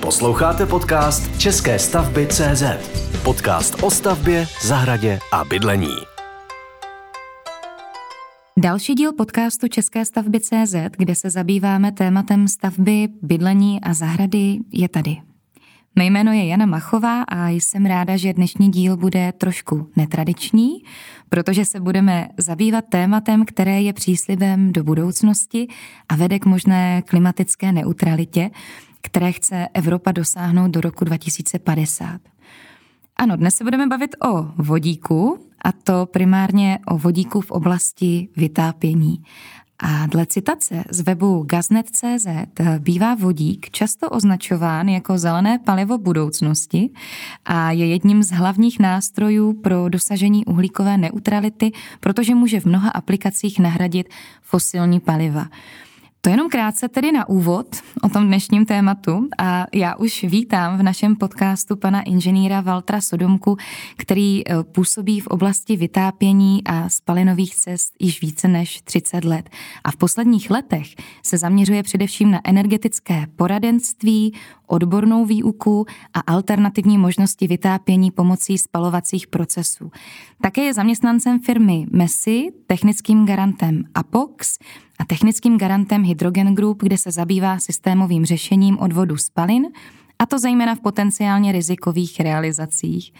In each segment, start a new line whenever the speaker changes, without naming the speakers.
Posloucháte podcast České stavby CZ. Podcast o stavbě, zahradě a bydlení.
Další díl podcastu České stavby CZ, kde se zabýváme tématem stavby, bydlení a zahrady, je tady. Mé jméno je Jana Machová a jsem ráda, že dnešní díl bude trošku netradiční, protože se budeme zabývat tématem, které je příslibem do budoucnosti a vede k možné klimatické neutralitě, které chce Evropa dosáhnout do roku 2050. Ano, dnes se budeme bavit o vodíku, a to primárně o vodíku v oblasti vytápění. A dle citace z webu gaznet.cz bývá vodík často označován jako zelené palivo budoucnosti a je jedním z hlavních nástrojů pro dosažení uhlíkové neutrality, protože může v mnoha aplikacích nahradit fosilní paliva. To jenom krátce tedy na úvod o tom dnešním tématu a já už vítám v našem podcastu pana inženýra Valtra Sodomku, který eh, působí v oblasti vytápění a spalinových cest již více než 30 let. A v posledních letech se zaměřuje především na energetické poradenství, odbornou výuku a alternativní možnosti vytápění pomocí spalovacích procesů. Také je zaměstnancem firmy Messi, technickým garantem Apox, a technickým garantem Hydrogen Group, kde se zabývá systémovým řešením odvodu spalin, a to zejména v potenciálně rizikových realizacích.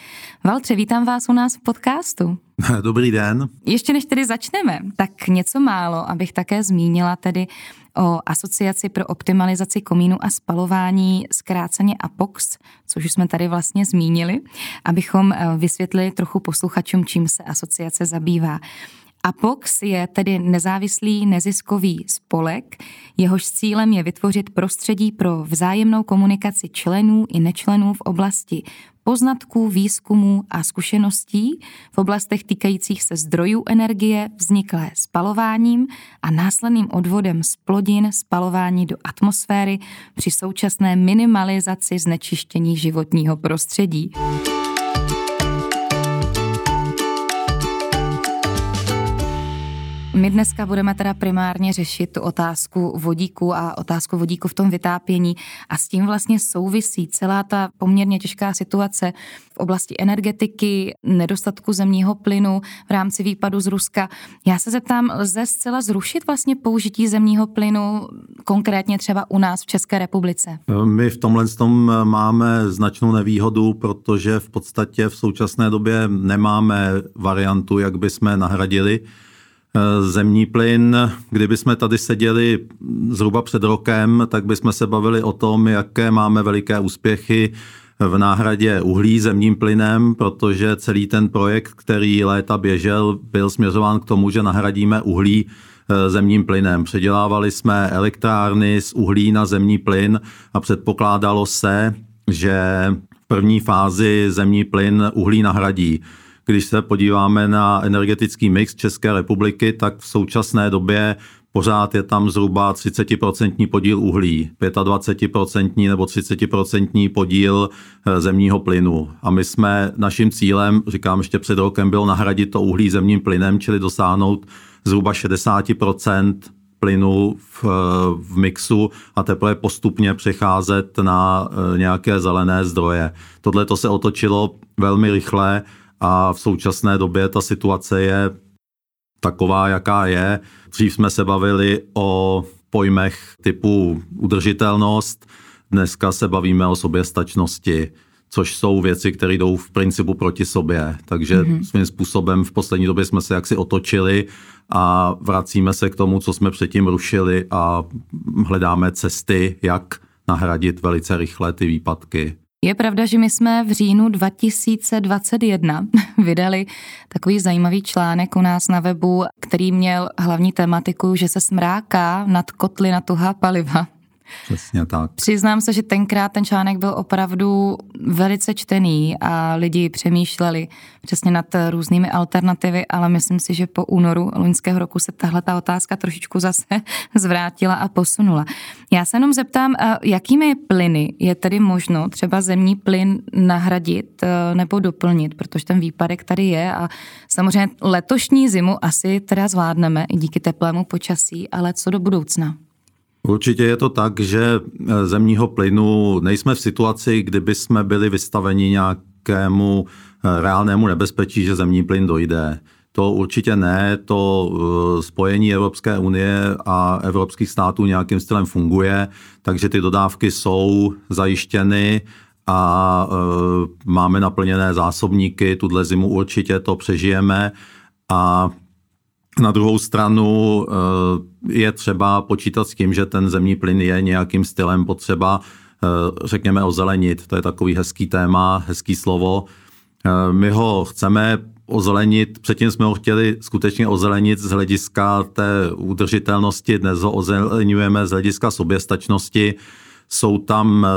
Valtře, vítám vás u nás v podcastu.
Dobrý den.
Ještě než tedy začneme, tak něco málo, abych také zmínila tedy o Asociaci pro optimalizaci komínu a spalování, zkráceně APOX, což už jsme tady vlastně zmínili, abychom eh, vysvětlili trochu posluchačům, čím se asociace zabývá. APOX je tedy nezávislý neziskový spolek, jehož cílem je vytvořit prostředí pro vzájemnou komunikaci členů i nečlenů v oblasti poznatků, výzkumů a zkušeností v oblastech týkajících se zdrojů energie vzniklé spalováním a následným odvodem z plodin spalování do atmosféry při současné minimalizaci znečištění životního prostředí. My dneska budeme teda primárně řešit tu otázku vodíku a otázku vodíku v tom vytápění a s tím vlastně souvisí celá ta poměrně těžká situace v oblasti energetiky, nedostatku zemního plynu v rámci výpadu z Ruska. Já se zeptám, lze zcela zrušit vlastně použití zemního plynu konkrétně třeba u nás v České republice?
My v tomhle tom máme značnou nevýhodu, protože v podstatě v současné době nemáme variantu, jak bychom nahradili Eh, zemní plyn. Kdyby jsme tady seděli zhruba před rokem, tak bychom se bavili o tom, jaké máme veliké úspěchy v náhradě uhlí zemním plynem, protože celý ten projekt, který léta běžel, byl směřován k tomu, že nahradíme uhlí eh, zemním plynem. Předělávali jsme elektrárny z uhlí na zemní plyn a předpokládalo se, že v první fázi zemní plyn uhlí nahradí. Když se podíváme na energetický mix České republiky, tak v současné době pořád je tam zhruba 30% podíl uhlí, 25% nebo 30% podíl eh, zemního plynu. A my jsme naším cílem, říkám ještě před rokem, bylo nahradit to uhlí zemním plynem, čili dosáhnout zhruba 60% plynu v, eh, v mixu a teprve postupně přecházet na eh, nějaké zelené zdroje. Tohle to se otočilo velmi rychle a v současné době ta situace je taková, jaká je. Dřív jsme se bavili o pojmech typu udržitelnost, dneska se bavíme o soběstačnosti, což jsou věci, které jdou v principu proti sobě. Takže mm-hmm. svým způsobem v poslední době jsme se jaksi otočili a vracíme se k tomu, co jsme předtím rušili a hledáme cesty, jak nahradit velice rychle ty výpadky.
Je pravda, že my jsme v říjnu 2021 vydali takový zajímavý článek u nás na webu, který měl hlavní tematiku, že se smráká nad kotly na tuhá paliva.
Přesně tak.
Přiznám se, že tenkrát ten článek byl opravdu velice čtený a lidi přemýšleli přesně nad různými alternativy, ale myslím si, že po únoru loňského roku se tahle ta otázka trošičku zase zvrátila a posunula. Já se jenom zeptám, jakými plyny je tedy možno třeba zemní plyn nahradit e, nebo doplnit, protože ten výpadek tady je a samozřejmě letošní zimu asi teda zvládneme i díky teplému počasí, ale co do budoucna?
Určitě je to tak, že zemního plynu nejsme v situaci, kdyby jsme byli vystaveni nějakému reálnému nebezpečí, že zemní plyn dojde. To určitě ne, to eh, spojení Evropské unie a evropských států nějakým stylem funguje, takže ty dodávky jsou zajištěny a eh, máme naplněné zásobníky, tuhle zimu určitě to přežijeme a na druhou stranu eh, je třeba počítat s tím, že ten zemní plyn je nějakým stylem potřeba, řekněme, ozelenit. To je takový hezký téma, hezký slovo. My ho chceme ozelenit, předtím jsme ho chtěli skutečně ozelenit z hlediska té udržitelnosti, dnes ho ozelenujeme z hlediska soběstačnosti. Jsou tam eh,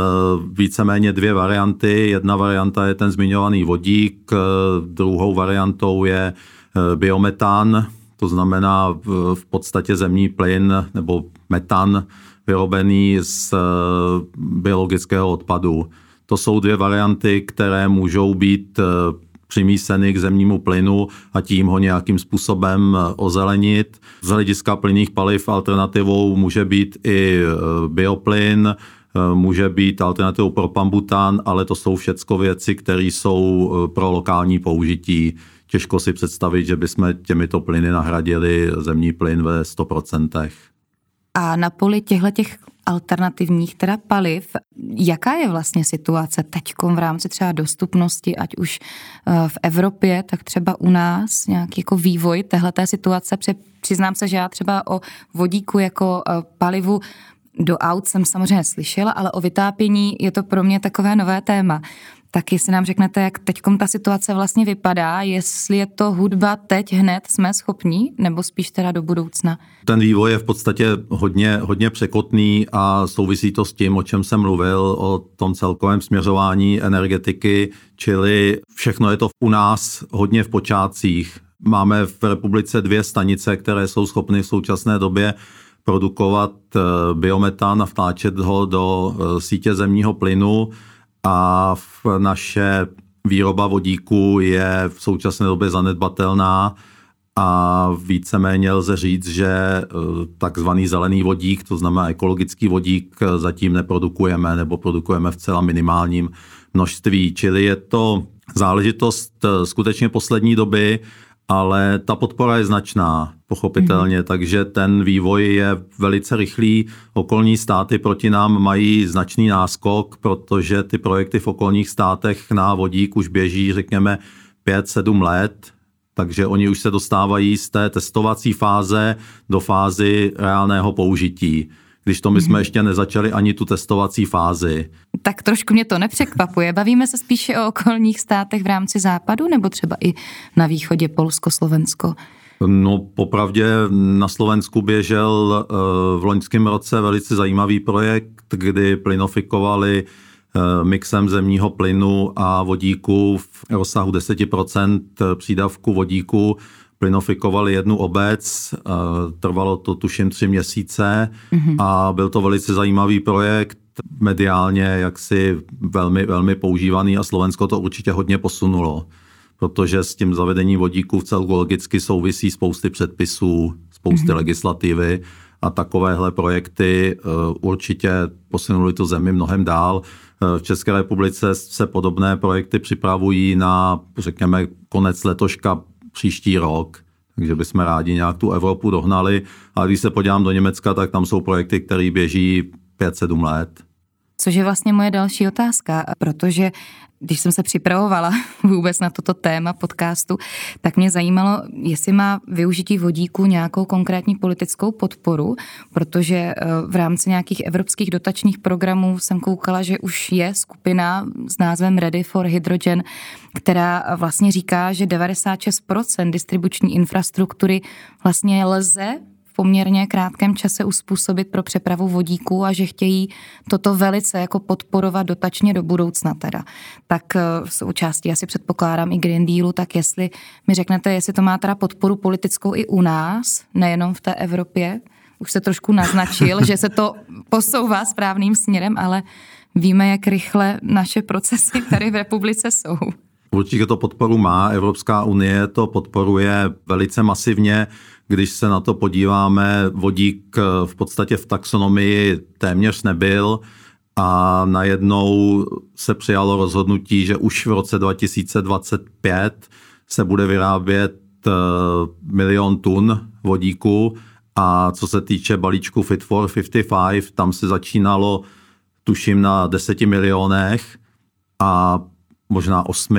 víceméně dvě varianty. Jedna varianta je ten zmiňovaný vodík, eh, druhou variantou je eh, biometán, to znamená v podstatě zemní plyn nebo metan vyrobený z biologického odpadu. To jsou dvě varianty, které můžou být přimíseny k zemnímu plynu a tím ho nějakým způsobem eh, ozelenit. Z hlediska plynných paliv alternativou může být i eh, bioplyn, eh, může být alternativou pro pambután, ale to jsou všecko věci, které jsou pro lokální použití. Těžko si představit, že bychom těmito plyny nahradili zemní plyn ve 100%.
A na poli těchto těch alternativních teda paliv, jaká je vlastně situace teď v rámci třeba dostupnosti, ať už eh, v Evropě, tak třeba u nás, nějaký jako vývoj téhleté situace. Přiznám se, že já třeba o vodíku jako eh, palivu do aut jsem samozřejmě slyšela, ale o vytápění je to pro mě takové nové téma. Tak jestli nám řeknete, jak teď ta situace vlastně vypadá, jestli je to hudba teď hned jsme schopní, nebo spíš teda do budoucna?
Ten vývoj je v podstatě hodně, hodně překotný a souvisí to s tím, o čem jsem mluvil, o tom celkovém směřování energetiky, čili všechno je to u nás hodně v počátcích. Máme v republice dvě stanice, které jsou schopny v současné době produkovat eh, biometan a vtáčet ho do eh, sítě zemního plynu a v naše výroba vodíku je v současné době zanedbatelná a víceméně lze říct, že eh, takzvaný zelený vodík, to znamená ekologický vodík, zatím neprodukujeme nebo produkujeme v celá minimálním množství. Čili je to záležitost skutečně poslední doby ale ta podpora je značná, pochopitelně, mm. takže ten vývoj je velice rychlý. Okolní státy proti nám mají značný náskok, protože ty projekty v okolních státech na vodík už běží, řekněme, 5-7 let, takže oni už se dostávají z té testovací fáze do fázy reálného použití když to my jsme mhm. ještě nezačali ani tu testovací fázi.
Tak trošku mě to nepřekvapuje. Bavíme se spíše o okolních státech v rámci západu nebo třeba i na východě Polsko, Slovensko?
No popravdě na Slovensku běžel eh, v loňském roce velice zajímavý projekt, kdy plynofikovali eh, mixem zemního plynu a vodíku v rozsahu 10% přídavku vodíku plynofikovali jednu obec, trvalo to tuším tři měsíce mm-hmm. a byl to velice zajímavý projekt, mediálně jaksi velmi, velmi používaný a Slovensko to určitě hodně posunulo, protože s tím zavedením vodíků v celku logicky souvisí spousty předpisů, spousty mm-hmm. legislativy a takovéhle projekty uh, určitě posunuly tu zemi mnohem dál. Uh, v České republice se podobné projekty připravují na, řekněme, konec letoška, příští rok, takže bychom rádi nějak tu Evropu dohnali. Ale když se podívám do Německa, tak tam jsou projekty, které běží 5-7 let.
Což je vlastně moje další otázka, protože když jsem se připravovala vůbec na toto téma podcastu, tak mě zajímalo, jestli má využití vodíku nějakou konkrétní politickou podporu, protože eh, v rámci nějakých evropských dotačních programů jsem koukala, že už je skupina s názvem Ready for Hydrogen, která vlastně říká, že 96% distribuční infrastruktury vlastně lze poměrně krátkém čase uspůsobit pro přepravu vodíků a že chtějí toto velice jako podporovat dotačně do budoucna teda. Tak v eh, součástí asi předpokládám i Green Dealu, tak jestli mi řeknete, jestli to má teda podporu politickou i u nás, nejenom v té Evropě, už se trošku naznačil, že se to posouvá správným směrem, ale víme, jak rychle naše procesy tady v republice jsou.
Určitě to podporu má, Evropská unie to podporuje velice masivně. Když se na to podíváme, vodík v podstatě v taxonomii téměř nebyl a najednou se přijalo rozhodnutí, že už v roce 2025 se bude vyrábět eh, milion tun vodíku a co se týče balíčku Fit for 55, tam se začínalo tuším na 10 milionech a možná 8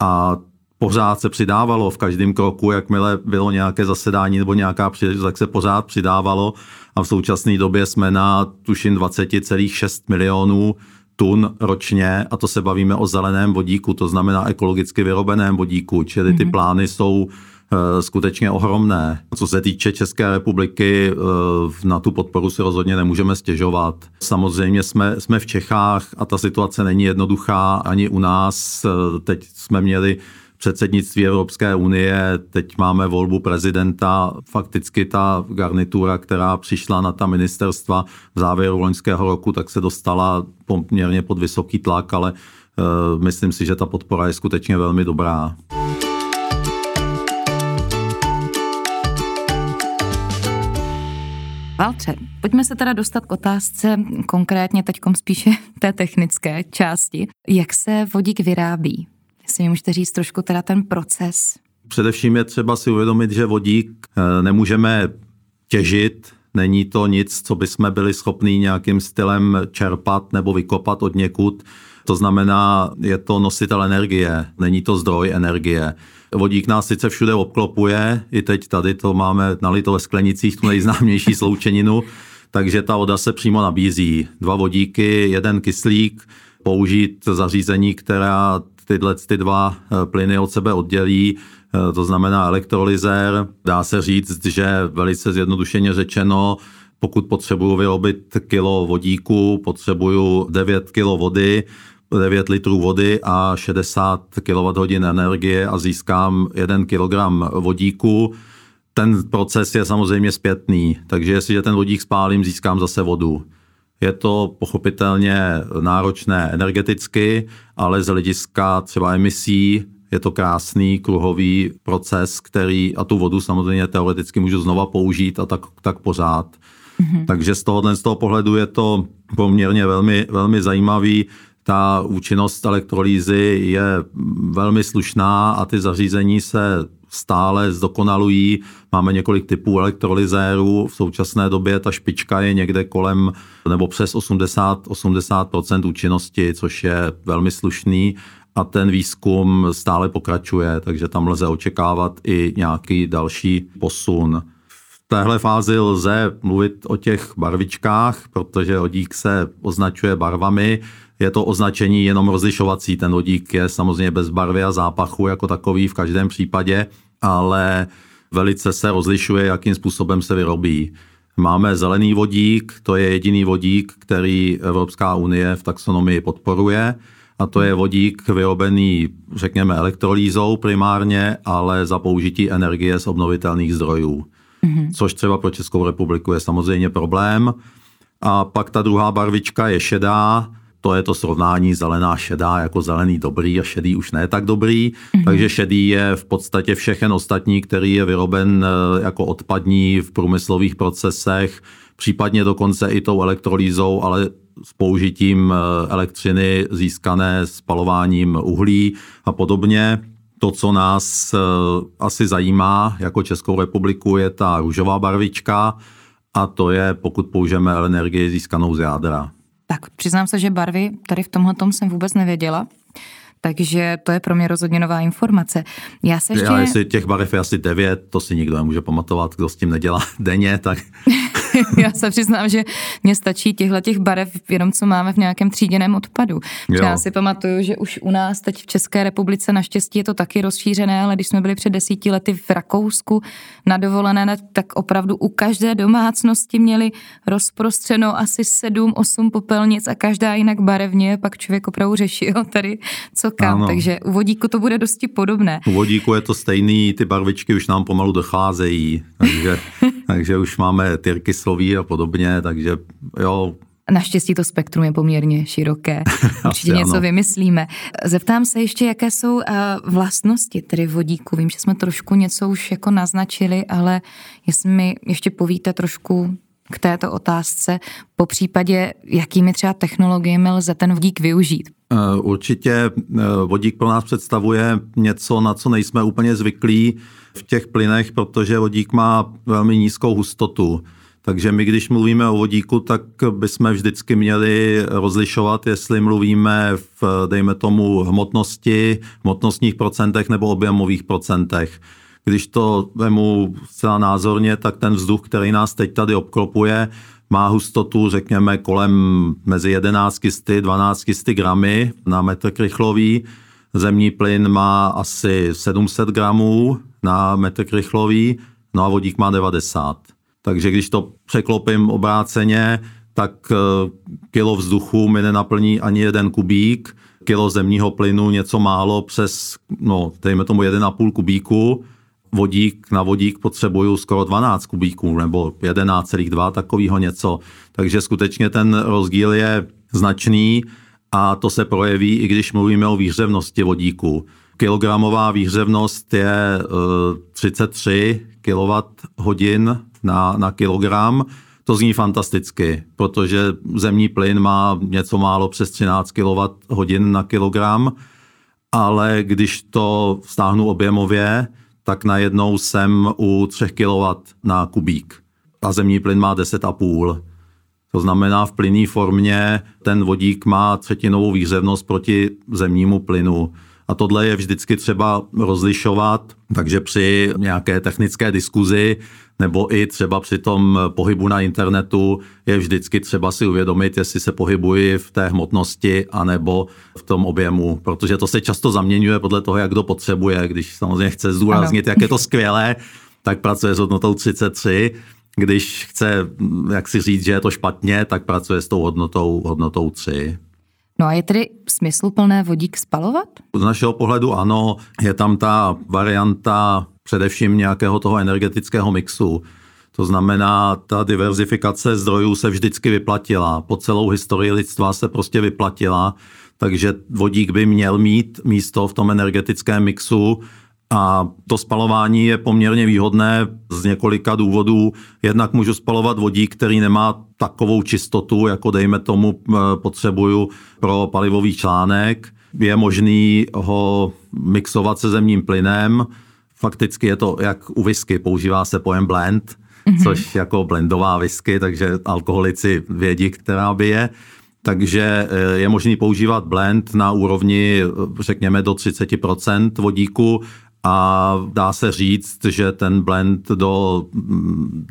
a pořád se přidávalo v každém kroku, jakmile bylo nějaké zasedání nebo nějaká příležitost, tak se pořád přidávalo a v současné době jsme na tuším 20,6 milionů tun ročně a to se bavíme o zeleném vodíku, to znamená ekologicky vyrobeném vodíku, čili ty mm-hmm. plány jsou eh, skutečně ohromné. Co se týče České republiky, eh, na tu podporu si rozhodně nemůžeme stěžovat. Samozřejmě jsme, jsme v Čechách a ta situace není jednoduchá ani u nás. Eh, teď jsme měli předsednictví Evropské unie, teď máme volbu prezidenta, fakticky ta garnitura, která přišla na ta ministerstva v závěru loňského roku, tak se dostala poměrně pod vysoký tlak, ale uh, myslím si, že ta podpora je skutečně velmi dobrá.
Valtře, pojďme se teda dostat k otázce konkrétně teď spíše té technické části. Jak se vodík vyrábí? Jestli mi můžete říct trošku teda ten proces.
Především je třeba si uvědomit, že vodík eh, nemůžeme těžit, není to nic, co bychom byli schopni nějakým stylem čerpat nebo vykopat od někud. To znamená, je to nositel energie, není to zdroj energie. Vodík nás sice všude obklopuje, i teď tady to máme nalito ve sklenicích, tu nejznámější sloučeninu, takže ta voda se přímo nabízí. Dva vodíky, jeden kyslík, použít zařízení, která tyhle ty dva eh, plyny od sebe oddělí, eh, to znamená elektrolyzér. Dá se říct, že velice zjednodušeně řečeno, pokud potřebuju vyrobit kilo vodíku, potřebuju 9 kilo vody, 9 litrů vody a 60 kWh energie a získám 1 kg vodíku. Ten proces je samozřejmě zpětný, takže jestliže ten vodík spálím, získám zase vodu. Je to pochopitelně náročné energeticky, ale z hlediska třeba emisí je to krásný kruhový proces, který a tu vodu samozřejmě teoreticky můžu znova použít a tak, tak pořád. Mm-hmm. Takže z tohohle z toho pohledu je to poměrně velmi, velmi zajímavý. Ta účinnost elektrolýzy je velmi slušná a ty zařízení se stále zdokonalují. Máme několik typů elektrolyzérů. V současné době ta špička je někde kolem nebo přes 80, 80% účinnosti, což je velmi slušný a ten výzkum stále pokračuje, takže tam lze očekávat i nějaký další posun. V téhle fázi lze mluvit o těch barvičkách, protože odík se označuje barvami. Je to označení jenom rozlišovací. Ten vodík je samozřejmě bez barvy a zápachu jako takový v každém případě, ale velice se rozlišuje, jakým způsobem se vyrobí. Máme zelený vodík, to je jediný vodík, který Evropská unie v taxonomii podporuje. A to je vodík vyrobený, řekněme, elektrolýzou primárně, ale za použití energie z obnovitelných zdrojů. Mm-hmm. Což třeba pro Českou republiku je samozřejmě problém. A pak ta druhá barvička je šedá, to je to srovnání zelená šedá jako zelený dobrý a šedý už ne tak dobrý. Mm-hmm. Takže šedý je v podstatě všechen ostatní, který je vyroben eh, jako odpadní v průmyslových procesech, případně dokonce i tou elektrolýzou, ale s použitím eh, elektřiny získané spalováním uhlí a podobně. To, co nás eh, asi zajímá jako Českou republiku, je ta růžová barvička a to je, pokud použijeme energii získanou z jádra.
Tak přiznám se, že barvy tady v tomhle tom jsem vůbec nevěděla. Takže to je pro mě rozhodně nová informace. Já se ještě...
Já, jestli těch barev je asi devět, to si nikdo nemůže pamatovat, kdo s tím nedělá denně, tak
Já se přiznám, že mě stačí těchto těch barev jenom, co máme v nějakém tříděném odpadu. Já si pamatuju, že už u nás teď v České republice naštěstí je to taky rozšířené, ale když jsme byli před desíti lety v Rakousku na dovolené, tak opravdu u každé domácnosti měli rozprostřeno asi sedm, osm popelnic a každá jinak barevně, pak člověk opravdu řešil tady co kam, ano. takže u vodíku to bude dosti podobné.
U vodíku je to stejný, ty barvičky už nám pomalu docházejí, takže, takže už máme tyrky sloví a podobně, takže jo,
Naštěstí to spektrum je poměrně široké. Určitě něco ano. vymyslíme. Zeptám se ještě, jaké jsou uh, vlastnosti tedy vodíku. Vím, že jsme trošku něco už jako naznačili, ale jestli mi ještě povíte trošku k této otázce, po případě, jakými třeba technologiemi lze ten vodík využít?
Eh, určitě eh, vodík pro nás představuje něco, na co nejsme úplně zvyklí v těch plynech, protože vodík má velmi nízkou hustotu. Takže my, když mluvíme o vodíku, tak bychom vždycky měli rozlišovat, jestli mluvíme v, dejme tomu, hmotnosti, hmotnostních procentech nebo objemových procentech. Když to vemu zcela názorně, tak ten vzduch, který nás teď tady obklopuje, má hustotu, řekněme, kolem mezi 11 12 gramy na metr krychlový. Zemní plyn má asi 700 gramů na metr krychlový, no a vodík má 90. Takže když to překlopím obráceně, tak eh, kilo vzduchu mi nenaplní ani jeden kubík, kilo zemního plynu něco málo přes, no, dejme tomu 1,5 kubíku, vodík na vodík potřebuju skoro 12 kubíků nebo 11,2 takového něco. Takže skutečně ten rozdíl je značný a to se projeví, i když mluvíme o výhřevnosti vodíku. Kilogramová výhřevnost je 33 eh, kWh na, na kilogram. To zní fantasticky, protože zemní plyn má něco málo přes 13 kWh na kilogram, ale když to stáhnu objemově, tak najednou jsem u 3 kW na kubík a zemní plyn má 10,5. To znamená, v plynné formě ten vodík má třetinovou výřevnost proti zemnímu plynu. A tohle je vždycky třeba rozlišovat, takže při nějaké technické diskuzi nebo i třeba při tom pohybu na internetu je vždycky třeba si uvědomit, jestli se pohybuji v té hmotnosti anebo v tom objemu, protože to se často zaměňuje podle toho, jak kdo potřebuje. Když samozřejmě chce zdůraznit, jak je to skvělé, tak pracuje s hodnotou 33. Když chce, jak si říct, že je to špatně, tak pracuje s tou hodnotou, hodnotou 3.
No a je tedy smysluplné vodík spalovat?
Z našeho pohledu ano, je tam ta varianta především nějakého toho energetického mixu. To znamená, ta diverzifikace zdrojů se vždycky vyplatila. Po celou historii lidstva se prostě vyplatila, takže vodík by měl mít místo v tom energetickém mixu a to spalování je poměrně výhodné z několika důvodů. Jednak můžu spalovat vodík, který nemá takovou čistotu, jako dejme tomu eh, potřebuju pro palivový článek. Je možný ho mixovat se zemním plynem. Fakticky je to jak u whisky, používá se pojem blend, mm-hmm. což jako blendová whisky, takže alkoholici vědí, která by je. Takže eh, je možný používat blend na úrovni, řekněme, do 30% vodíku a dá se říct, že ten blend do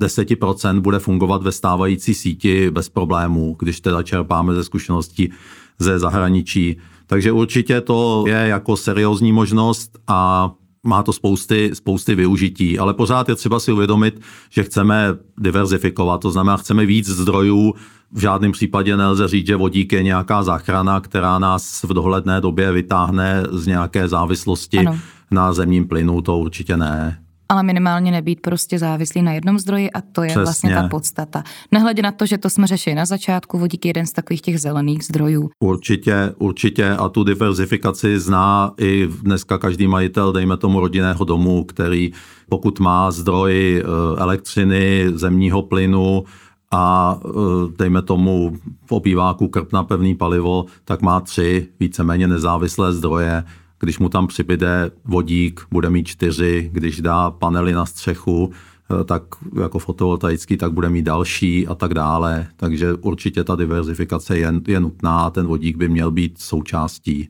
10% bude fungovat ve stávající síti bez problémů, když teda čerpáme ze zkušeností ze zahraničí. Takže určitě to je jako seriózní možnost a má to spousty, spousty využití, ale pořád je třeba si uvědomit, že chceme diverzifikovat, to znamená, chceme víc zdrojů, v žádném případě nelze říct, že vodík je nějaká záchrana, která nás v dohledné době vytáhne z nějaké závislosti ano na zemním plynu to určitě ne.
Ale minimálně nebýt prostě závislý na jednom zdroji a to je Přesně. vlastně ta podstata. Nehledě na to, že to jsme řešili na začátku, vodík je jeden z takových těch zelených zdrojů.
Určitě, určitě a tu diverzifikaci zná i dneska každý majitel, dejme tomu rodinného domu, který pokud má zdroj eh, elektřiny, zemního plynu, a eh, dejme tomu v obýváku krp na pevný palivo, tak má tři víceméně nezávislé zdroje když mu tam přibyde vodík, bude mít čtyři, když dá panely na střechu, eh, tak jako fotovoltaický, tak bude mít další a tak dále. Takže určitě ta diverzifikace je, je nutná a ten vodík by měl být součástí.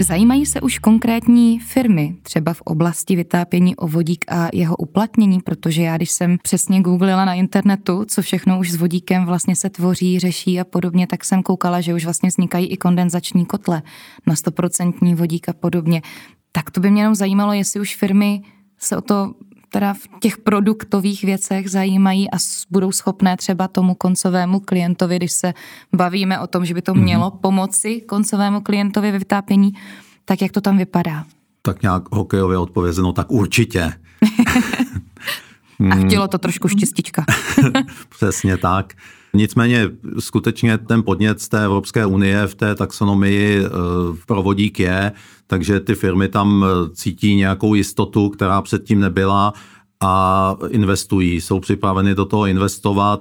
Zajímají se už konkrétní firmy, třeba v oblasti vytápění o vodík a jeho uplatnění, protože já, když jsem přesně googlila na internetu, co všechno už s vodíkem vlastně se tvoří, řeší a podobně, tak jsem koukala, že už vlastně vznikají i kondenzační kotle na 100% vodík a podobně. Tak to by mě jenom zajímalo, jestli už firmy se o to teda v těch produktových věcech zajímají a budou schopné třeba tomu koncovému klientovi, když se bavíme o tom, že by to mhm. mělo pomoci koncovému klientovi ve vytápění, tak jak to tam vypadá?
Tak nějak hokejově odpovězeno, tak určitě.
A chtělo to trošku štěstička.
Přesně tak. Nicméně skutečně ten podnět z té Evropské unie v té taxonomii eh, pro vodík je, takže ty firmy tam eh, cítí nějakou jistotu, která předtím nebyla a investují, jsou připraveny do toho investovat.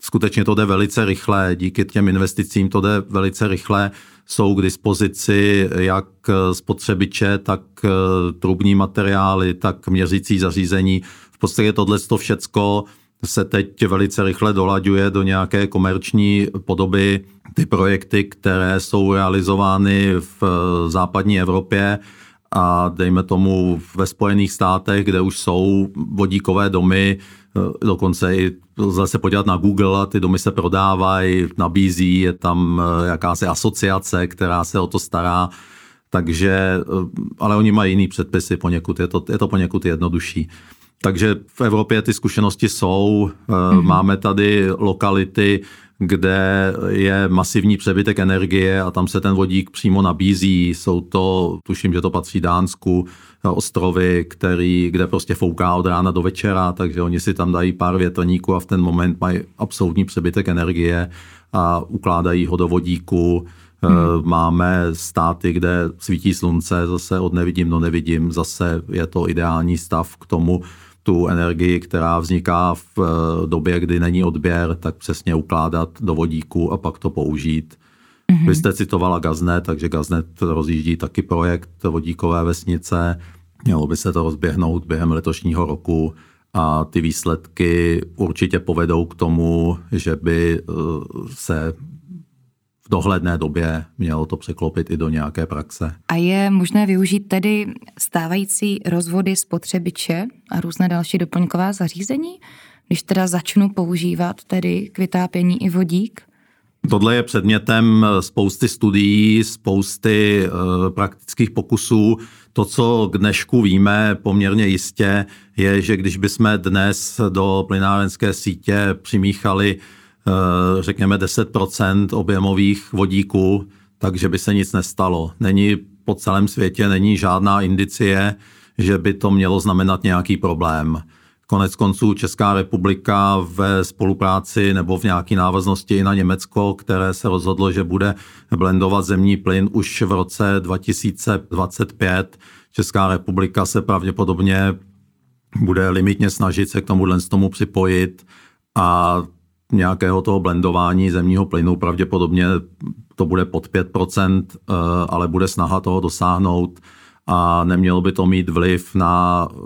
Skutečně to jde velice rychle, díky těm investicím to jde velice rychle. Jsou k dispozici jak spotřebiče, tak eh, trubní materiály, tak měřící zařízení. V podstatě tohle to všecko se teď velice rychle dolaďuje do nějaké komerční podoby. Ty projekty, které jsou realizovány v eh, západní Evropě a dejme tomu ve Spojených státech, kde už jsou vodíkové domy, eh, dokonce i lze se podívat na Google, ty domy se prodávají, nabízí, je tam eh, jakási asociace, která se o to stará, takže, ale oni mají jiný předpisy poněkud, je to, je to poněkud jednodušší. Takže v Evropě ty zkušenosti jsou. Mm-hmm. Máme tady lokality, kde je masivní přebytek energie a tam se ten vodík přímo nabízí. Jsou to, tuším, že to patří Dánsku, ostrovy, který, kde prostě fouká od rána do večera, takže oni si tam dají pár větrníků a v ten moment mají absolutní přebytek energie a ukládají ho do vodíku. Hmm. Máme státy, kde svítí slunce, zase od nevidím do nevidím, zase je to ideální stav k tomu, tu energii, která vzniká v eh, době, kdy není odběr, tak přesně ukládat do vodíku a pak to použít. Mm-hmm. Vy jste citovala Gaznet, takže Gaznet rozjíždí taky projekt vodíkové vesnice. Mělo by se to rozběhnout během letošního roku a ty výsledky určitě povedou k tomu, že by eh, dohledné době mělo to překlopit i do nějaké praxe.
A je možné využít tedy stávající rozvody spotřebiče a různé další doplňková zařízení, když teda začnu používat tedy k vytápění i vodík?
Tohle je předmětem spousty studií, spousty e, praktických pokusů. To, co k dnešku víme poměrně jistě, je, že když bychom dnes do plynárenské sítě přimíchali řekněme 10% objemových vodíků, takže by se nic nestalo. Není po celém světě není žádná indicie, že by to mělo znamenat nějaký problém. Konec konců Česká republika ve spolupráci nebo v nějaké návaznosti i na Německo, které se rozhodlo, že bude blendovat zemní plyn už v roce 2025. Česká republika se pravděpodobně bude limitně snažit se k tomu tomu připojit a nějakého toho blendování zemního plynu, pravděpodobně to bude pod 5%, eh, ale bude snaha toho dosáhnout a nemělo by to mít vliv na eh,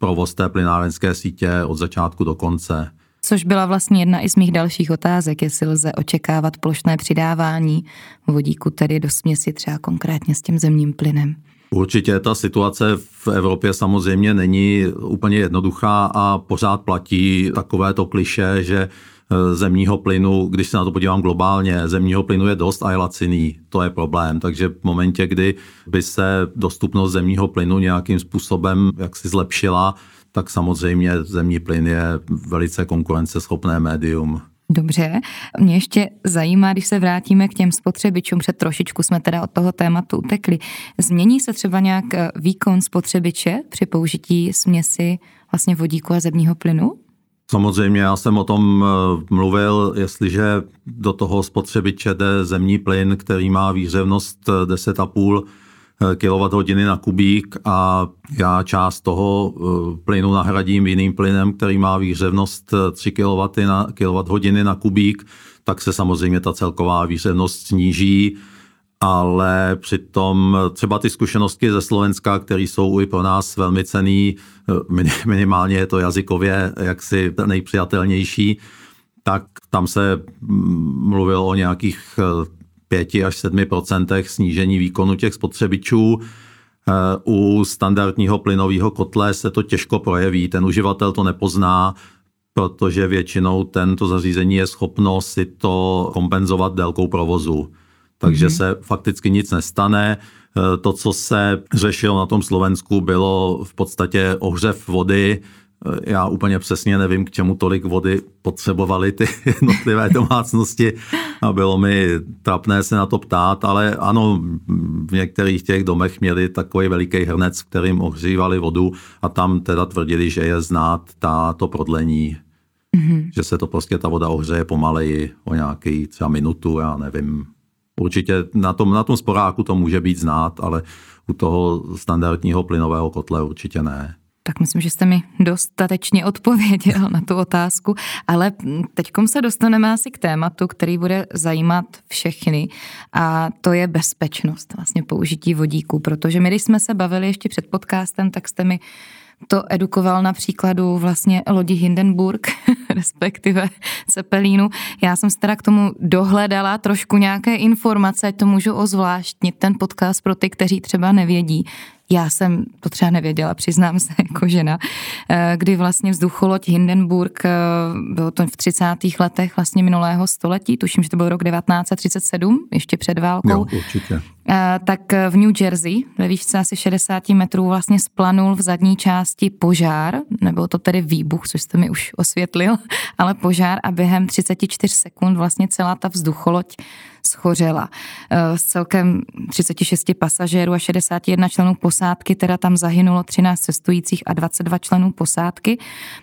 provoz té plynárenské sítě od začátku do konce.
Což byla vlastně jedna i z mých dalších otázek, jestli lze očekávat plošné přidávání vodíku tedy do směsi třeba konkrétně s tím zemním plynem.
Určitě ta situace v Evropě samozřejmě není úplně jednoduchá a pořád platí takovéto kliše, že zemního plynu, když se na to podívám globálně, zemního plynu je dost a je laciný. To je problém. Takže v momentě, kdy by se dostupnost zemního plynu nějakým způsobem jaksi zlepšila, tak samozřejmě zemní plyn je velice konkurenceschopné médium.
Dobře, mě ještě zajímá, když se vrátíme k těm spotřebičům, před trošičku jsme teda od toho tématu utekli. Změní se třeba nějak eh, výkon spotřebiče při použití směsi vlastně vodíku a zemního plynu?
Samozřejmě já jsem o tom eh, mluvil, jestliže do toho spotřebiče jde zemní plyn, který má výřevnost 10,5 eh, kWh na kubík a já část toho eh, plynu nahradím jiným plynem, který má výřevnost 3 kW na, kWh na kubík, tak se samozřejmě ta celková výřevnost sníží ale přitom třeba ty zkušenosti ze Slovenska, které jsou i pro nás velmi cený, minimálně je to jazykově jaksi nejpřijatelnější, tak tam se mluvilo o nějakých 5 až 7 procentech snížení výkonu těch spotřebičů. U standardního plynového kotle se to těžko projeví, ten uživatel to nepozná, protože většinou tento zařízení je schopno si to kompenzovat délkou provozu takže mm-hmm. se fakticky nic nestane. E, to, co se řešilo na tom Slovensku, bylo v podstatě ohřev vody Já úplně přesně nevím, k čemu tolik vody potřebovaly ty jednotlivé domácnosti a bylo mi trapné se na to ptát, ale ano, v některých těch domech měli takový veliký hrnec, v kterým ohřívali vodu a tam teda tvrdili, že je znát ta, to prodlení, mm-hmm. že se to prostě ta voda ohřeje pomaleji o nějaký třeba minutu, já nevím. Určitě na tom, na tom sporáku to může být znát, ale u toho standardního plynového kotle určitě ne.
Tak myslím, že jste mi dostatečně odpověděl na tu otázku, ale teď se dostaneme asi k tématu, který bude zajímat všechny a to je bezpečnost vlastně použití vodíku, protože my, když jsme se bavili ještě před podcastem, tak jste mi to edukoval na příkladu vlastně lodi Hindenburg, respektive Cepelínu. Já jsem se teda k tomu dohledala trošku nějaké informace, ať to můžu ozvláštnit ten podcast pro ty, kteří třeba nevědí. Já jsem to třeba nevěděla, přiznám se jako žena, eh, kdy vlastně vzducholoď Hindenburg, eh, bylo to v 30. letech vlastně minulého století, tuším, že to byl rok 1937, ještě před válkou. Jo,
určitě.
Eh, tak v New Jersey ve výšce asi 60 metrů vlastně splanul v zadní části požár, nebyl to tedy výbuch, což jste mi už osvětlil, ale požár a během 34 sekund vlastně celá ta vzducholoď schořela. Z celkem 36 pasažérů a 61 členů posádky, teda tam zahynulo 13 cestujících a 22 členů posádky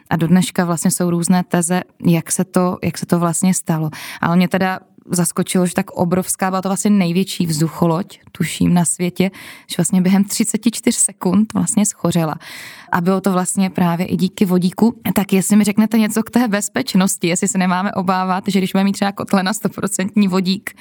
a do dneška vlastně jsou různé teze, jak se to, jak se to vlastně stalo. Ale mě teda zaskočilo, že tak obrovská, byla to vlastně největší vzducholoď, tuším, na světě, že vlastně během 34 sekund vlastně schořela. A bylo to vlastně právě i díky vodíku. Tak jestli mi řeknete něco k té bezpečnosti, jestli se nemáme obávat, že když budeme mít třeba kotle na 100% vodík,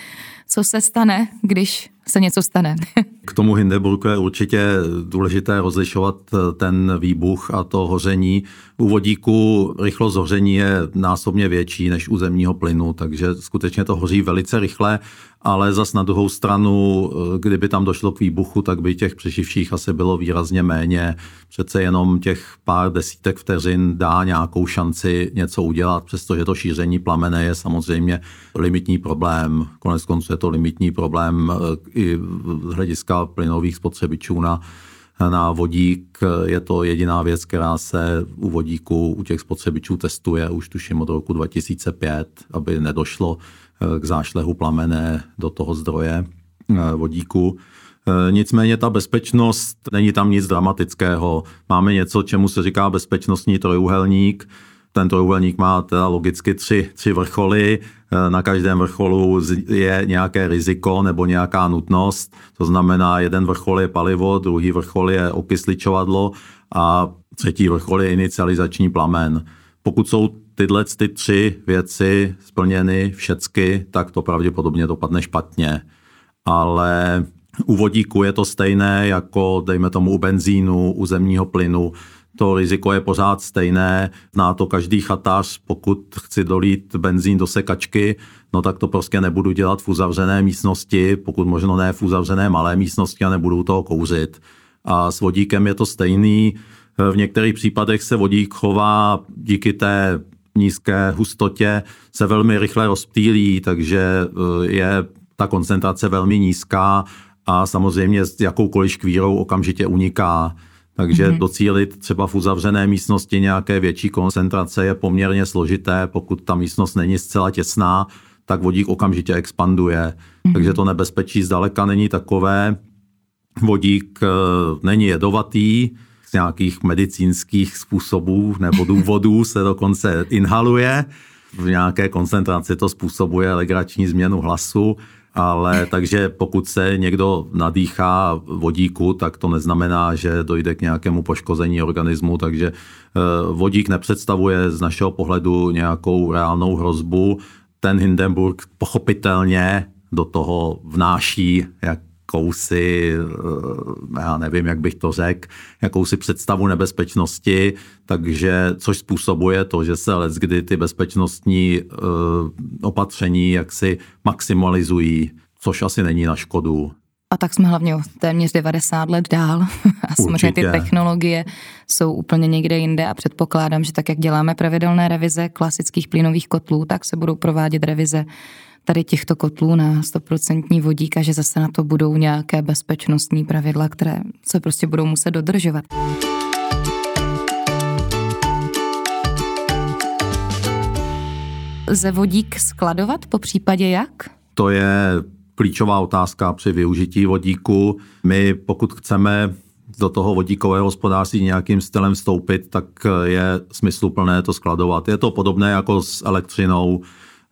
co se stane, když se něco stane.
K tomu Hindenburgu je určitě důležité rozlišovat eh, ten výbuch a to hoření. U vodíku rychlost hoření je násobně větší než u zemního plynu, takže skutečně to hoří velice rychle ale zas na druhou stranu, eh, kdyby tam došlo k výbuchu, tak by těch přeživších asi bylo výrazně méně. Přece jenom těch pár desítek vteřin dá nějakou šanci něco udělat, přestože to šíření plamene je samozřejmě limitní problém. Konec konců je to limitní problém eh, i z hlediska plynových spotřebičů na na vodík je to jediná věc, která se u vodíku, u těch spotřebičů testuje už tuším od roku 2005, aby nedošlo k zášlehu plamene do toho zdroje eh, vodíku. Eh, nicméně ta bezpečnost, není tam nic dramatického. Máme něco, čemu se říká bezpečnostní trojuhelník. Ten trojuhelník má teda logicky tři, tři vrcholy. Eh, na každém vrcholu je nějaké riziko nebo nějaká nutnost. To znamená, jeden vrchol je palivo, druhý vrchol je okysličovadlo a třetí vrchol je inicializační plamen. Pokud jsou tyhle ty tři věci splněny všecky, tak to pravděpodobně dopadne špatně. Ale u vodíku je to stejné jako, dejme tomu, u benzínu, u zemního plynu. To riziko je pořád stejné, zná to každý chatář, pokud chci dolít benzín do sekačky, no tak to prostě nebudu dělat v uzavřené místnosti, pokud možno ne v uzavřené malé místnosti a nebudu toho kouřit. A s vodíkem je to stejný. V některých případech se vodík chová díky té nízké hustotě se velmi rychle rozptýlí, takže eh, je ta koncentrace velmi nízká a samozřejmě s jakoukoliv škvírou okamžitě uniká. Takže mm-hmm. docílit třeba v uzavřené místnosti nějaké větší koncentrace je poměrně složité, pokud ta místnost není zcela těsná, tak vodík okamžitě expanduje. Mm-hmm. Takže to nebezpečí zdaleka není takové. Vodík eh, není jedovatý, z nějakých medicínských způsobů nebo důvodů se dokonce inhaluje. V nějaké koncentraci to způsobuje legrační změnu hlasu, ale takže pokud se někdo nadýchá vodíku, tak to neznamená, že dojde k nějakému poškození organismu, takže eh, vodík nepředstavuje z našeho pohledu nějakou reálnou hrozbu. Ten Hindenburg pochopitelně do toho vnáší jak jakousi, eh, já nevím, jak bych to řekl, jakousi představu nebezpečnosti, takže což způsobuje to, že se let, kdy ty bezpečnostní uh, opatření jaksi maximalizují, což asi není na škodu.
A tak jsme hlavně o téměř 90 let dál. A samozřejmě ty technologie jsou úplně někde jinde a předpokládám, že tak, jak děláme pravidelné revize klasických plynových kotlů, tak se budou provádět revize tady těchto kotlů na 100% vodík a že zase na to budou nějaké bezpečnostní pravidla, které se prostě budou muset dodržovat. Ze vodík skladovat, po případě jak?
To je klíčová otázka při využití vodíku. My, pokud chceme do toho vodíkového hospodářství nějakým stylem vstoupit, tak je smysluplné to skladovat. Je to podobné jako s elektřinou.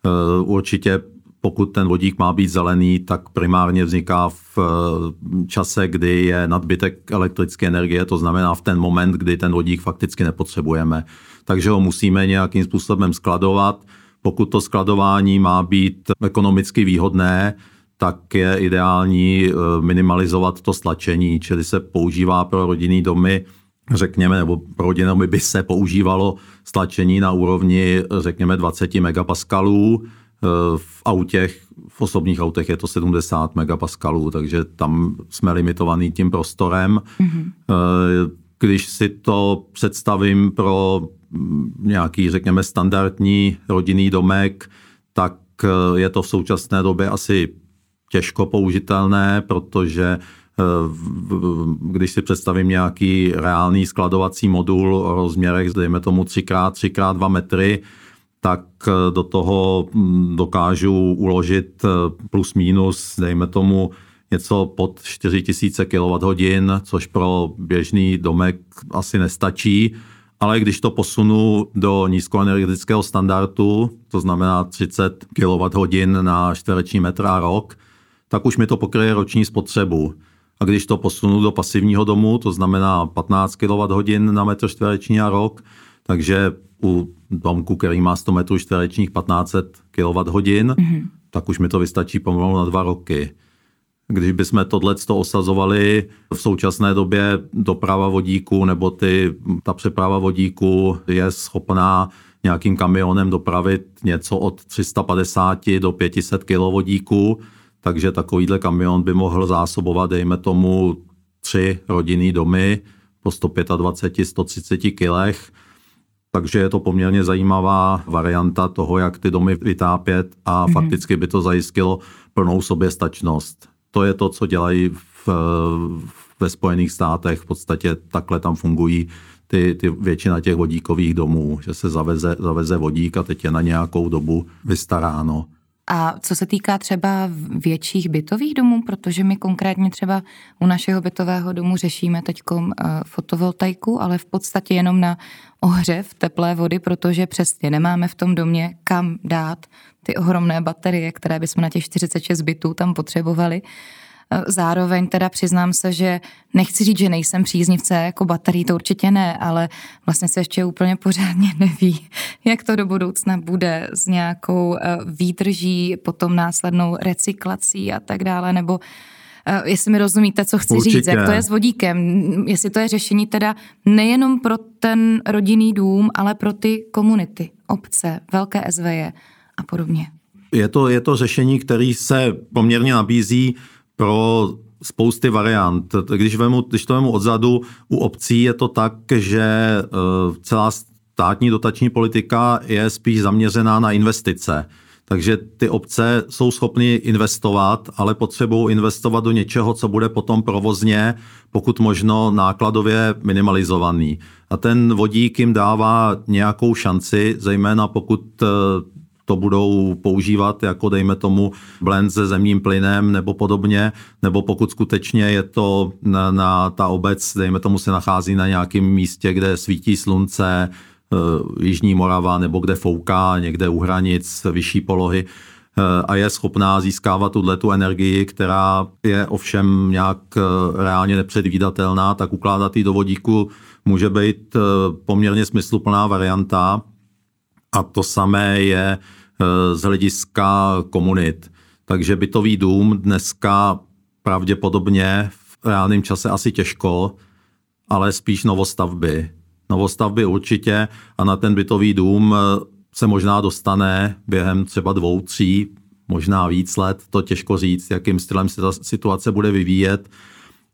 E, určitě pokud ten vodík má být zelený, tak primárně vzniká v eh, čase, kdy je nadbytek elektrické energie, to znamená v ten moment, kdy ten vodík fakticky nepotřebujeme. Takže ho musíme nějakým způsobem skladovat. Pokud to skladování má být ekonomicky výhodné, tak je ideální eh, minimalizovat to stlačení, čili se používá pro rodinný domy, řekněme, nebo pro rodinné domy by se používalo stlačení na úrovni, řekněme, 20 megapaskalů, v autech, v osobních autech je to 70 megapaskalů, takže tam jsme limitovaný tím prostorem. Mm-hmm. Když si to představím pro mm, nějaký, řekněme, standardní rodinný domek, tak je to v současné době asi těžko použitelné, protože eh, když si představím nějaký reálný skladovací modul o rozměrech, dejme tomu 3x, 3x2 metry, tak eh, do toho hm, dokážu uložit eh, plus minus, dejme tomu, něco pod 4000 kWh, což pro běžný domek asi nestačí. Ale když to posunu do nízkoenergetického standardu, to znamená 30 kWh na čtvereční metr a rok, tak už mi to pokryje roční spotřebu. A když to posunu do pasivního domu, to znamená 15 kWh na metr čtvereční a rok, takže u domku, který má 100 metrů čtverečních 1500 kWh, mm-hmm. tak už mi to vystačí pomalu na dva roky. Když bychom tohle osazovali v současné době doprava vodíku nebo ty, ta přeprava vodíku je schopná nějakým kamionem dopravit něco od 350 do 500 kg vodíku, takže takovýhle kamion by mohl zásobovat, dejme tomu, tři rodinný domy po 125-130 kilech. Takže je to poměrně zajímavá varianta toho, jak ty domy vytápět a mm-hmm. fakticky by to zajistilo plnou soběstačnost. To je to, co dělají v, ve Spojených státech. V podstatě takhle tam fungují ty, ty většina těch vodíkových domů, že se zaveze, zaveze vodík a teď je na nějakou dobu vystaráno.
A co se týká třeba větších bytových domů, protože my konkrétně třeba u našeho bytového domu řešíme teď eh, fotovoltaiku, ale v podstatě jenom na ohřev teplé vody, protože přesně nemáme v tom domě kam dát ty ohromné baterie, které bychom na těch 46 bytů tam potřebovali. Zároveň teda přiznám se, že nechci říct, že nejsem příznivce jako baterií, to určitě ne, ale vlastně se ještě úplně pořádně neví, jak to do budoucna bude s nějakou eh, výdrží, potom následnou recyklací a tak dále, nebo eh, jestli mi rozumíte, co chci Určitě. říct, jak to je s vodíkem, jestli to je řešení teda nejenom pro ten rodinný dům, ale pro ty komunity, obce, velké SVJ a podobně.
Je to, je to řešení, který se poměrně nabízí pro spousty variant. Když, vemu, když to vemu odzadu, u obcí je to tak, že eh, celá státní dotační politika je spíš zaměřená na investice. Takže ty obce jsou schopny investovat, ale potřebují investovat do něčeho, co bude potom provozně, pokud možno nákladově minimalizovaný. A ten vodík jim dává nějakou šanci, zejména pokud eh, to budou používat jako dejme tomu blend se zemním plynem nebo podobně, nebo pokud skutečně je to na, na ta obec, dejme tomu se nachází na nějakém místě, kde svítí slunce, e, Jižní Morava, nebo kde fouká někde u hranic vyšší polohy, eh, a je schopná získávat tuhle tu energii, která je ovšem nějak eh, reálně nepředvídatelná, tak ukládat ji do vodíku může být poměrně smysluplná varianta. A to samé je Eh, z hlediska komunit. Takže bytový dům dneska pravděpodobně v reálném čase asi těžko, ale spíš novostavby. Novostavby určitě a na ten bytový dům eh, se možná dostane během třeba dvou, tří, možná víc let, to těžko říct, jakým stylem se ta situace bude vyvíjet,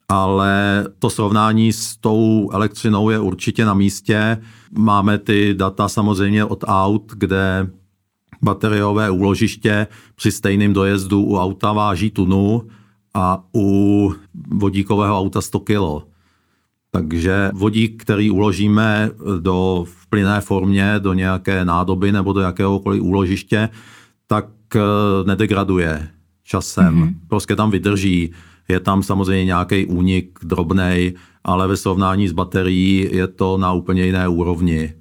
ale to srovnání s tou elektřinou je určitě na místě. Máme ty data samozřejmě od aut, kde bateriové úložiště při stejném dojezdu u auta váží tunu a u vodíkového auta 100 kg. Takže vodík, který uložíme do v plynné formě do nějaké nádoby nebo do jakéhokoliv úložiště, tak eh, nedegraduje časem. Mm-hmm. Prostě tam vydrží. Je tam samozřejmě nějaký únik drobnej, ale ve srovnání s baterií je to na úplně jiné úrovni.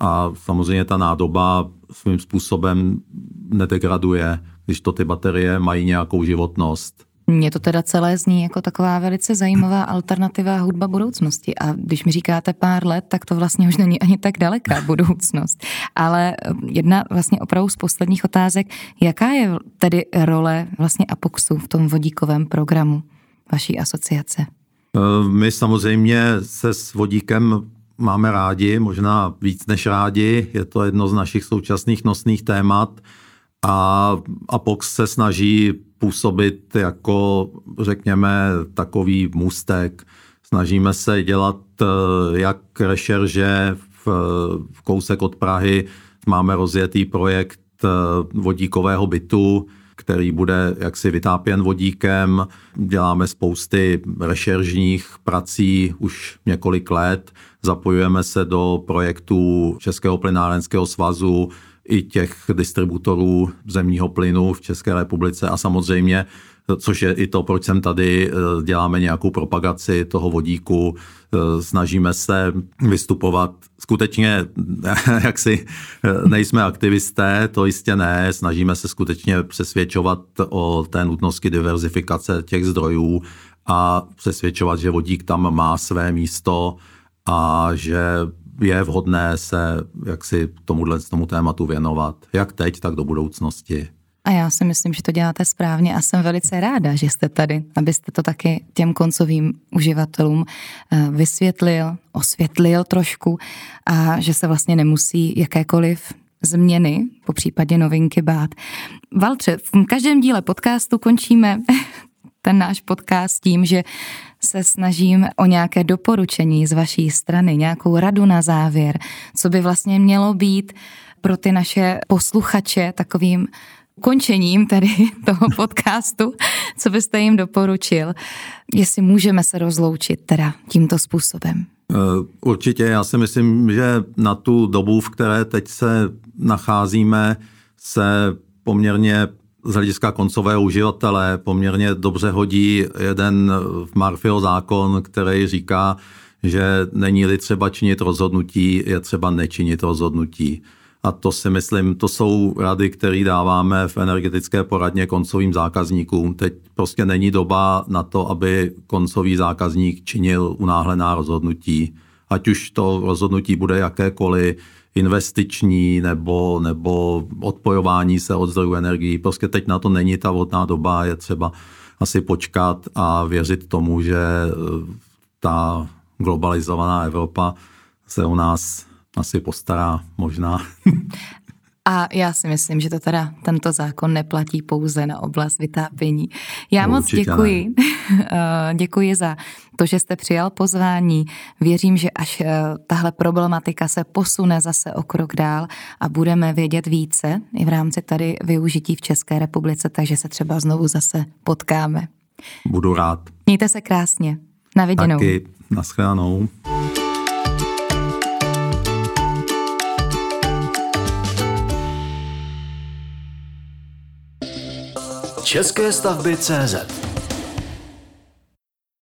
A samozřejmě ta nádoba svým způsobem nedegraduje, když to ty baterie mají nějakou životnost.
Mně to teda celé zní jako taková velice zajímavá alternativa hudba budoucnosti. A když mi říkáte pár let, tak to vlastně už není ani tak daleká budoucnost. Ale eh, jedna vlastně opravdu z posledních otázek, jaká je tedy role vlastně Apoxu v tom vodíkovém programu vaší asociace?
Eh, my samozřejmě se s vodíkem máme rádi, možná víc než rádi. Je to jedno z našich současných nosných témat a Apox se snaží působit jako, řekněme, takový můstek. Snažíme se dělat eh, jak rešerže v, v kousek od Prahy. Máme rozjetý projekt eh, vodíkového bytu, který bude jaksi vytápěn vodíkem. Děláme spousty rešeržních prací už několik let. Zapojujeme se do projektů Českého plynárenského svazu, i těch distributorů zemního plynu v České republice a samozřejmě což je i to, proč jsem tady, eh, děláme nějakou propagaci toho vodíku, eh, snažíme se vystupovat. Skutečně, jak si eh, nejsme aktivisté, to jistě ne, snažíme se skutečně přesvědčovat o té nutnosti diverzifikace těch zdrojů a přesvědčovat, že vodík tam má své místo a že je vhodné se jaksi tomuhle tomu tématu věnovat, jak teď, tak do budoucnosti.
A já si myslím, že to děláte správně a jsem velice ráda, že jste tady, abyste to taky těm koncovým uživatelům eh, vysvětlil, osvětlil trošku a že se vlastně nemusí jakékoliv změny, po případě novinky bát. Valtře, v každém díle podcastu končíme ten náš podcast tím, že se snažím o nějaké doporučení z vaší strany, nějakou radu na závěr, co by vlastně mělo být pro ty naše posluchače takovým ukončením tady toho podcastu, co byste jim doporučil, jestli můžeme se rozloučit teda tímto způsobem.
Eh, určitě, já si myslím, že na tu dobu, v které teď se nacházíme, se poměrně z hlediska koncového uživatele poměrně dobře hodí jeden Marfio zákon, který říká, že není-li třeba činit rozhodnutí, je třeba nečinit rozhodnutí. A to si myslím, to jsou rady, které dáváme v energetické poradně koncovým zákazníkům. Teď prostě není doba na to, aby koncový zákazník činil unáhlená rozhodnutí. Ať už to rozhodnutí bude jakékoliv, investiční nebo, nebo odpojování se od zdrojů energií. Prostě teď na to není ta vodná doba, je třeba asi počkat a věřit tomu, že eh, ta globalizovaná Evropa se u nás asi postará možná.
A já si myslím, že to teda tento zákon neplatí pouze na oblast vytápění. Já no, moc děkuji. Eh, děkuji za to, že jste přijal pozvání. Věřím, že až eh, tahle problematika se posune zase o krok dál a budeme vědět více i v rámci tady využití v České republice, takže se třeba znovu zase potkáme.
Budu rád.
Mějte se krásně. Na viděnou.
Taky. Naschledanou.
České stavby CZ